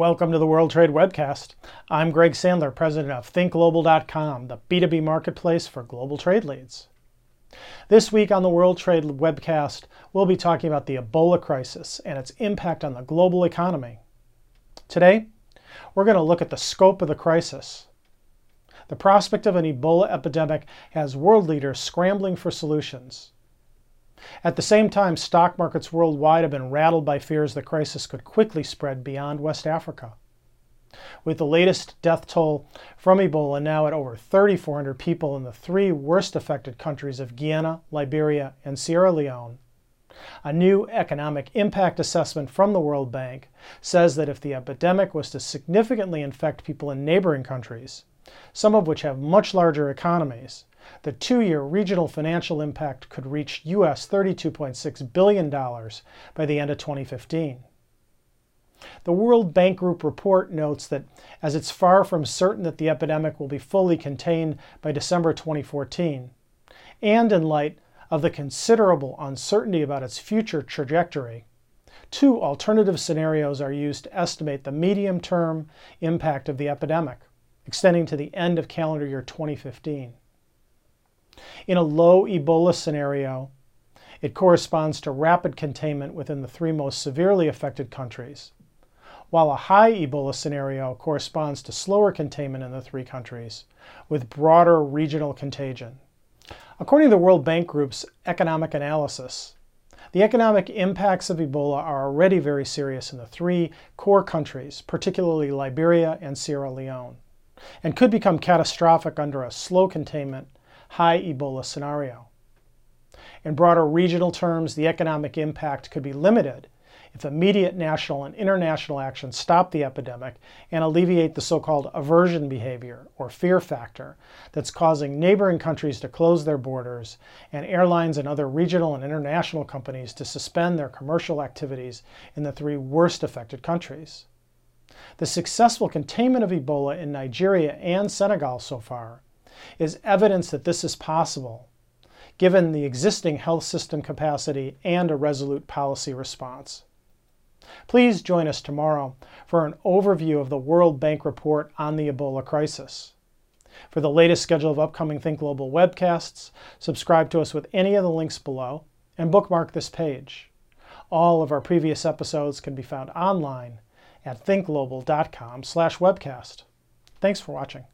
Welcome to the World Trade Webcast. I'm Greg Sandler, president of ThinkGlobal.com, the B2B marketplace for global trade leads. This week on the World Trade Webcast, we'll be talking about the Ebola crisis and its impact on the global economy. Today, we're going to look at the scope of the crisis. The prospect of an Ebola epidemic has world leaders scrambling for solutions. At the same time, stock markets worldwide have been rattled by fears the crisis could quickly spread beyond West Africa. With the latest death toll from Ebola now at over 3,400 people in the three worst affected countries of Guinea, Liberia, and Sierra Leone, a new economic impact assessment from the World Bank says that if the epidemic was to significantly infect people in neighboring countries, some of which have much larger economies, the two year regional financial impact could reach US $32.6 billion by the end of 2015. The World Bank Group report notes that as it's far from certain that the epidemic will be fully contained by December 2014, and in light of the considerable uncertainty about its future trajectory, two alternative scenarios are used to estimate the medium term impact of the epidemic, extending to the end of calendar year 2015. In a low Ebola scenario, it corresponds to rapid containment within the three most severely affected countries, while a high Ebola scenario corresponds to slower containment in the three countries with broader regional contagion. According to the World Bank Group's economic analysis, the economic impacts of Ebola are already very serious in the three core countries, particularly Liberia and Sierra Leone, and could become catastrophic under a slow containment high Ebola scenario. In broader regional terms, the economic impact could be limited if immediate national and international action stop the epidemic and alleviate the so called aversion behavior or fear factor that's causing neighboring countries to close their borders and airlines and other regional and international companies to suspend their commercial activities in the three worst affected countries. The successful containment of Ebola in Nigeria and Senegal so far is evidence that this is possible, given the existing health system capacity and a resolute policy response. Please join us tomorrow for an overview of the World Bank report on the Ebola crisis. For the latest schedule of upcoming Think Global webcasts, subscribe to us with any of the links below and bookmark this page. All of our previous episodes can be found online at thinkglobal.com/webcast. Thanks for watching.